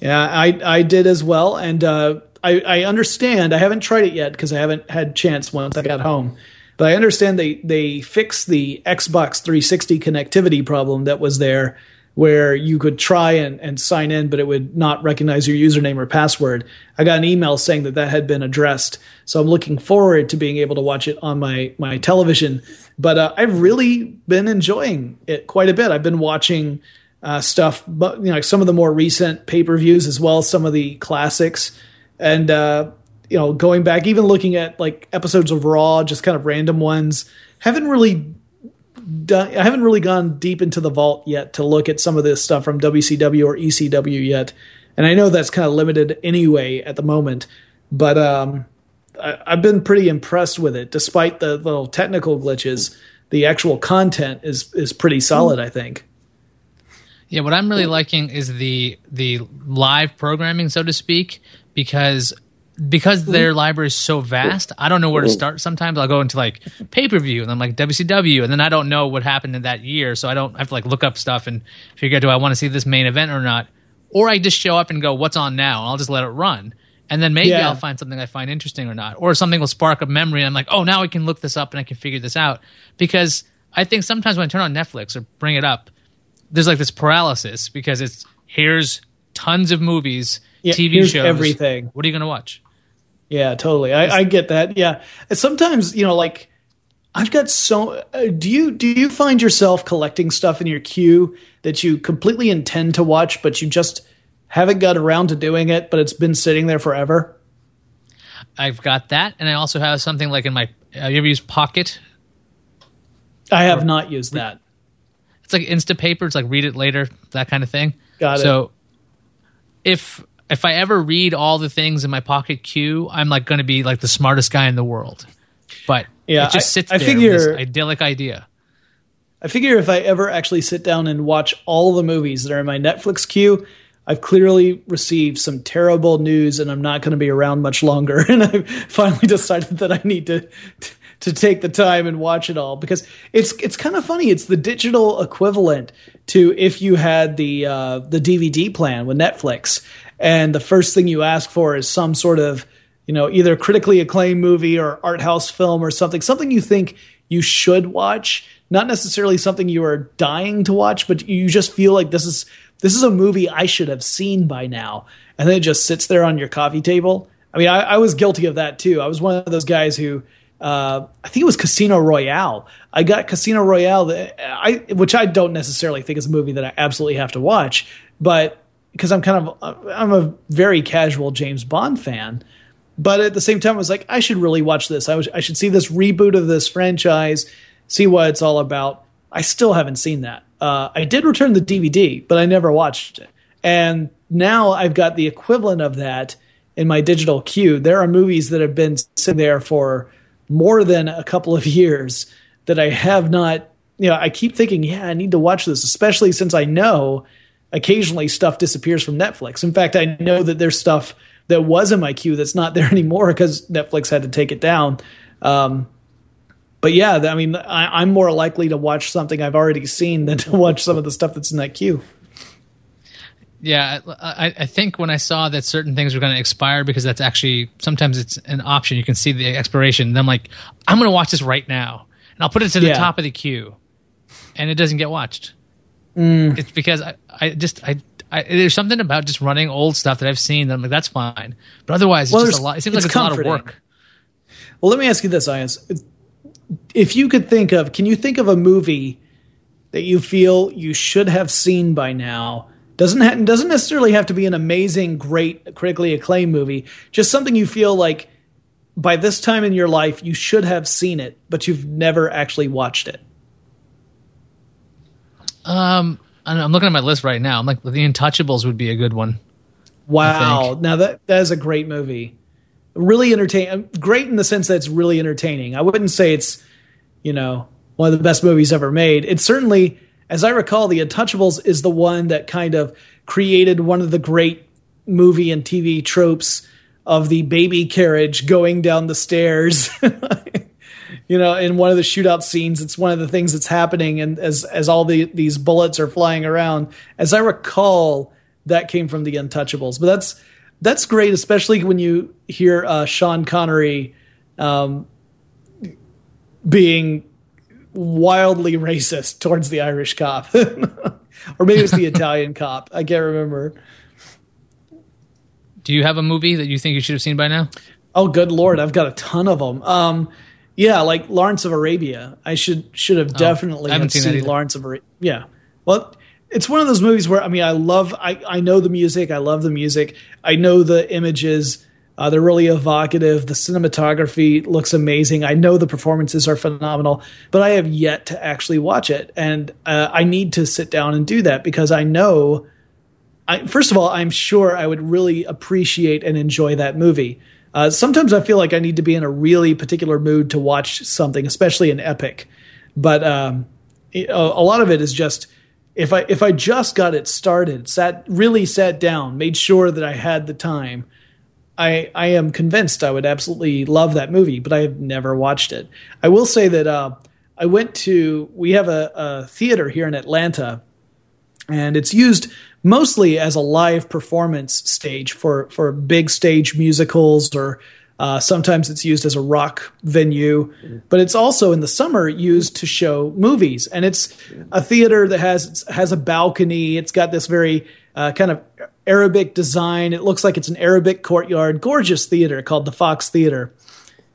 Yeah, I I did as well, and uh, I I understand. I haven't tried it yet because I haven't had chance once I got home. But I understand they they fixed the Xbox 360 connectivity problem that was there where you could try and, and sign in, but it would not recognize your username or password. I got an email saying that that had been addressed. So I'm looking forward to being able to watch it on my, my television. But uh, I've really been enjoying it quite a bit. I've been watching uh, stuff, but you know, some of the more recent pay per views as well as some of the classics. And, uh, you know, going back, even looking at like episodes of Raw, just kind of random ones, haven't really done, I haven't really gone deep into the vault yet to look at some of this stuff from WCW or ECW yet, and I know that's kind of limited anyway at the moment. But um, I, have been pretty impressed with it, despite the little technical glitches. The actual content is is pretty solid, I think. Yeah, what I'm really liking is the the live programming, so to speak, because because mm-hmm. their library is so vast, I don't know where to start. Sometimes I'll go into like pay per view and I'm like WCW, and then I don't know what happened in that year, so I don't I have to like look up stuff and figure out do I want to see this main event or not, or I just show up and go what's on now, and I'll just let it run, and then maybe yeah. I'll find something I find interesting or not, or something will spark a memory, and I'm like oh now I can look this up and I can figure this out because I think sometimes when I turn on Netflix or bring it up, there's like this paralysis because it's here's tons of movies, yeah, TV shows, everything. What are you going to watch? Yeah, totally. I, I get that. Yeah, sometimes you know, like I've got so. Uh, do you do you find yourself collecting stuff in your queue that you completely intend to watch, but you just haven't got around to doing it, but it's been sitting there forever? I've got that, and I also have something like in my. Have you ever used Pocket? I have or, not used that. It's like Instapaper. It's like read it later, that kind of thing. Got it. So if if I ever read all the things in my pocket queue, I'm like going to be like the smartest guy in the world. But yeah, it just sits I, I there. Figure, this idyllic idea. I figure if I ever actually sit down and watch all the movies that are in my Netflix queue, I've clearly received some terrible news, and I'm not going to be around much longer. And I've finally decided that I need to to take the time and watch it all because it's it's kind of funny. It's the digital equivalent to if you had the uh, the DVD plan with Netflix, and the first thing you ask for is some sort of you know either critically acclaimed movie or art house film or something something you think you should watch. Not necessarily something you are dying to watch but you just feel like this is this is a movie i should have seen by now. And then it just sits there on your coffee table. I mean i, I was guilty of that too. I was one of those guys who uh, I think it was Casino Royale. I got Casino Royale, I, which I don't necessarily think is a movie that I absolutely have to watch, but because I'm kind of I'm a very casual James Bond fan, but at the same time, I was like, I should really watch this. I, was, I should see this reboot of this franchise, see what it's all about. I still haven't seen that. Uh, I did return the DVD, but I never watched it. And now I've got the equivalent of that in my digital queue. There are movies that have been sitting there for more than a couple of years that I have not. You know, I keep thinking, yeah, I need to watch this, especially since I know occasionally stuff disappears from Netflix. In fact, I know that there's stuff that was in my queue that's not there anymore because Netflix had to take it down. Um, but yeah, I mean, I, am more likely to watch something I've already seen than to watch some of the stuff that's in that queue. Yeah, I, I think when I saw that certain things were going to expire because that's actually sometimes it's an option. You can see the expiration. And I'm like, I'm going to watch this right now, and I'll put it to the yeah. top of the queue, and it doesn't get watched. Mm. It's because I, I just I, I, there's something about just running old stuff that I've seen that I'm like that's fine, but otherwise it's just a lot. It seems like it's a lot of work. Well, let me ask you this, Iyaz. If you could think of, can you think of a movie that you feel you should have seen by now? Doesn't ha- doesn't necessarily have to be an amazing, great, critically acclaimed movie. Just something you feel like by this time in your life you should have seen it, but you've never actually watched it. Um, I'm looking at my list right now. I'm like, The Untouchables would be a good one. Wow, now that that is a great movie. Really entertaining. Great in the sense that it's really entertaining. I wouldn't say it's, you know, one of the best movies ever made. It's certainly as I recall, The Untouchables is the one that kind of created one of the great movie and TV tropes of the baby carriage going down the stairs. you know, in one of the shootout scenes, it's one of the things that's happening, and as as all the these bullets are flying around, as I recall, that came from The Untouchables. But that's that's great, especially when you hear uh, Sean Connery um, being wildly racist towards the Irish cop, or maybe it's the Italian cop. I can't remember. Do you have a movie that you think you should have seen by now? Oh, good lord, I've got a ton of them. Um, yeah, like Lawrence of Arabia. I should should have oh, definitely seen, seen Lawrence of Arabia. Yeah, well, it's one of those movies where I mean, I love, I I know the music, I love the music, I know the images. Uh, they're really evocative. The cinematography looks amazing. I know the performances are phenomenal, but I have yet to actually watch it, and uh, I need to sit down and do that because I know. I, first of all, I'm sure I would really appreciate and enjoy that movie. Uh, sometimes I feel like I need to be in a really particular mood to watch something, especially an epic. But um, a lot of it is just if I if I just got it started, sat really sat down, made sure that I had the time I I am convinced I would absolutely love that movie, but I have never watched it. I will say that uh, I went to we have a, a theater here in Atlanta, and it's used mostly as a live performance stage for for big stage musicals or uh, sometimes it's used as a rock venue, but it's also in the summer used to show movies. And it's a theater that has has a balcony. It's got this very uh, kind of Arabic design. It looks like it's an Arabic courtyard, gorgeous theater called the Fox Theater.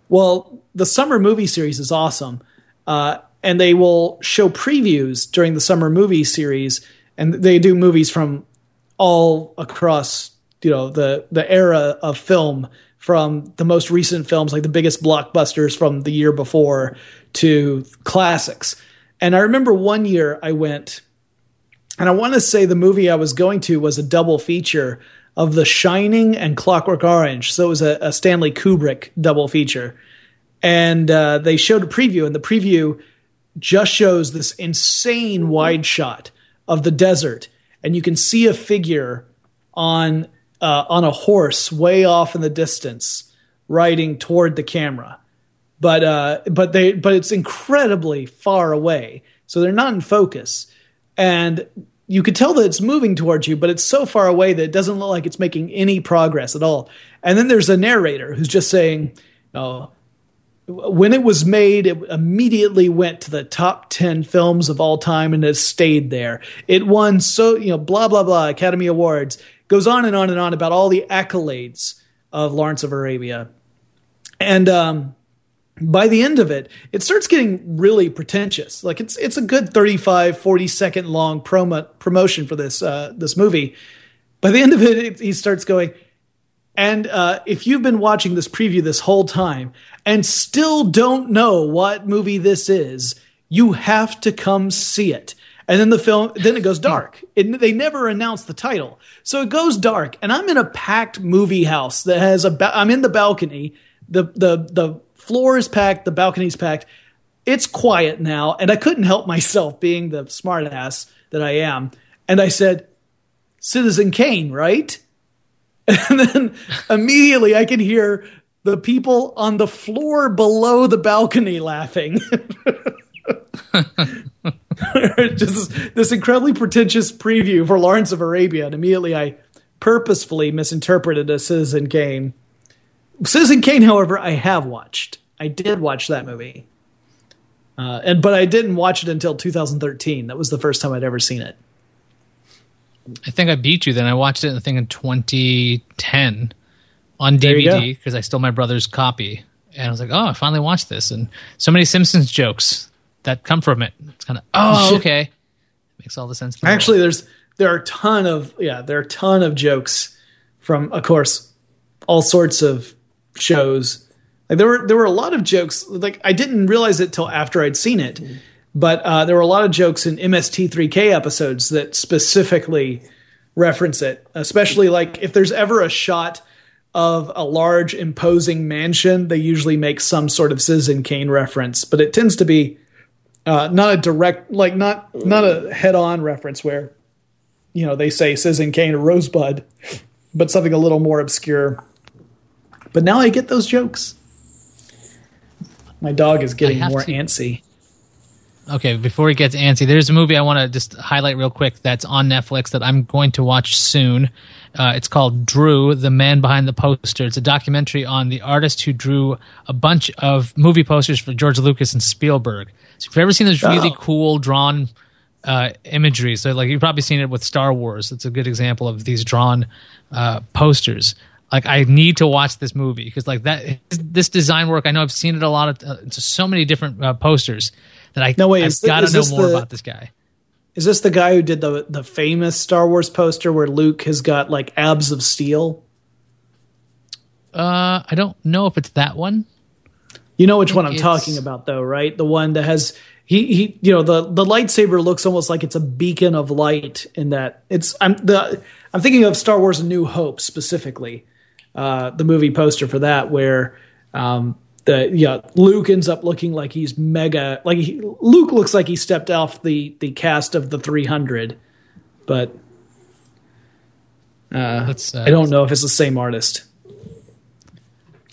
Well, the summer movie series is awesome, uh, and they will show previews during the summer movie series, and they do movies from all across you know the the era of film from the most recent films like the biggest blockbusters from the year before to classics and i remember one year i went and I want to say the movie I was going to was a double feature of The Shining and Clockwork Orange. So it was a, a Stanley Kubrick double feature. And uh, they showed a preview, and the preview just shows this insane wide shot of the desert. And you can see a figure on uh, on a horse way off in the distance, riding toward the camera. But uh, but they but it's incredibly far away, so they're not in focus and you could tell that it's moving towards you, but it's so far away that it doesn't look like it's making any progress at all. And then there's a narrator who's just saying, "Oh, when it was made, it immediately went to the top 10 films of all time and has stayed there. It won so, you know, blah, blah, blah, Academy Awards. Goes on and on and on about all the accolades of Lawrence of Arabia. And um, by the end of it, it starts getting really pretentious. Like it's it's a good 35, 40 second long promo promotion for this uh, this movie. By the end of it, it he starts going, and uh, if you've been watching this preview this whole time and still don't know what movie this is, you have to come see it. And then the film, then it goes dark. It, they never announce the title, so it goes dark. And I'm in a packed movie house that has a. Ba- I'm in the balcony. The the the floor is packed, the balcony's packed. It's quiet now, and I couldn't help myself being the smartass that I am. And I said, Citizen Kane, right? And then immediately I can hear the people on the floor below the balcony laughing. Just this, incredibly pretentious preview for Lawrence of Arabia, and immediately I purposefully misinterpreted a Citizen Kane. Citizen Kane, however, I have watched. I did watch that movie, uh, and but I didn't watch it until 2013. That was the first time I'd ever seen it. I think I beat you. Then I watched it. I think in 2010 on DVD because I stole my brother's copy, and I was like, "Oh, I finally watched this." And so many Simpsons jokes that come from it. It's kind of, oh, okay, makes all the sense. The Actually, world. there's there are a ton of yeah, there are a ton of jokes from, of course, all sorts of shows. Like there were there were a lot of jokes. Like I didn't realize it till after I'd seen it, but uh, there were a lot of jokes in MST3K episodes that specifically reference it. Especially like if there's ever a shot of a large imposing mansion, they usually make some sort of Citizen Kane reference, but it tends to be uh, not a direct, like not not a head-on reference where you know they say Citizen Kane or Rosebud, but something a little more obscure. But now I get those jokes. My dog is getting more to, antsy. Okay, before he gets antsy, there's a movie I want to just highlight real quick that's on Netflix that I'm going to watch soon. Uh, it's called Drew, the man behind the poster. It's a documentary on the artist who drew a bunch of movie posters for George Lucas and Spielberg. So if you've ever seen those really oh. cool drawn uh, imagery, so like you've probably seen it with Star Wars. It's a good example of these drawn uh, posters. Like I need to watch this movie because like that this design work. I know I've seen it a lot of uh, so many different uh, posters that I no way. I've got to know more the, about this guy. Is this the guy who did the the famous Star Wars poster where Luke has got like abs of steel? Uh, I don't know if it's that one. You know which one I'm talking about, though, right? The one that has he he you know the the lightsaber looks almost like it's a beacon of light in that it's I'm the I'm thinking of Star Wars: A New Hope specifically, uh, the movie poster for that where um, the yeah Luke ends up looking like he's mega like he, Luke looks like he stepped off the the cast of the 300, but uh, uh, I don't know if it's the same artist.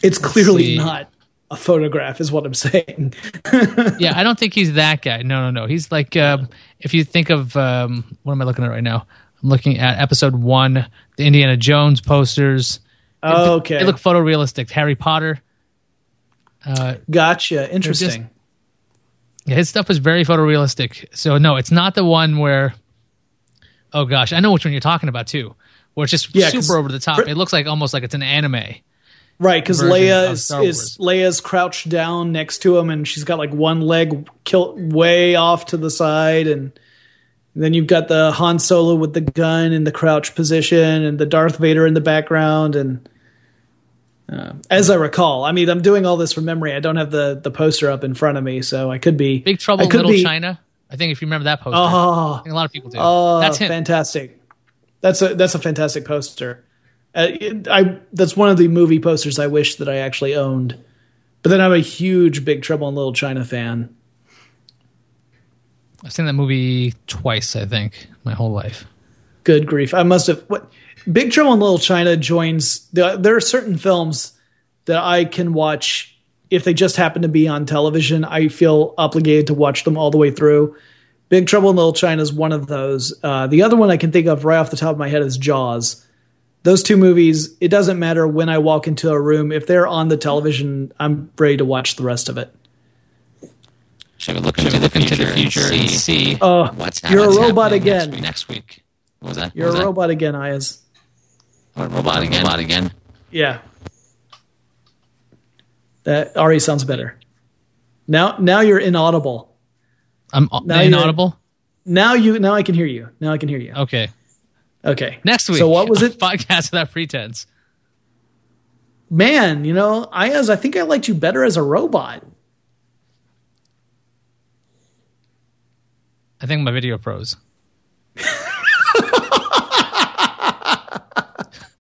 It's clearly not a photograph is what I'm saying. yeah, I don't think he's that guy. No, no, no. He's like um, if you think of um, what am I looking at right now? I'm looking at episode one, the Indiana Jones posters. Oh, okay. They look photorealistic. Harry Potter. Uh, gotcha. Interesting. Just, yeah, his stuff was very photorealistic. So no, it's not the one where. Oh gosh, I know which one you're talking about too. Where it's just yeah, super over the top. it looks like almost like it's an anime. Right, because Leia is, is Leia's crouched down next to him, and she's got like one leg kilt way off to the side, and then you've got the Han Solo with the gun in the crouch position, and the Darth Vader in the background, and uh, as I recall, I mean, I'm doing all this from memory. I don't have the the poster up in front of me, so I could be Big Trouble in Little be, China. I think if you remember that poster, oh, a lot of people do. Oh, that's him. fantastic. That's a that's a fantastic poster. Uh, I that's one of the movie posters I wish that I actually owned. But then I'm a huge Big Trouble in Little China fan. I've seen that movie twice, I think, my whole life. Good grief! I must have. What Big Trouble in Little China joins. There are certain films that I can watch if they just happen to be on television. I feel obligated to watch them all the way through. Big Trouble in Little China is one of those. Uh, the other one I can think of right off the top of my head is Jaws those two movies, it doesn't matter when I walk into a room. If they're on the television, I'm ready to watch the rest of it. Should we look, into, look the into, the future and see, uh, what's, you're what's a robot again. Next week, next week. What was that? You're was a that? robot again, Iyaz. A robot again? Robot again? Yeah. That already sounds better. Now, now you're inaudible. I'm now inaudible. Now you, now I can hear you. Now I can hear you. Okay. Okay. Next week. So what was it? Podcast without pretense. Man, you know, Iyaz, I think I liked you better as a robot. I think my video froze.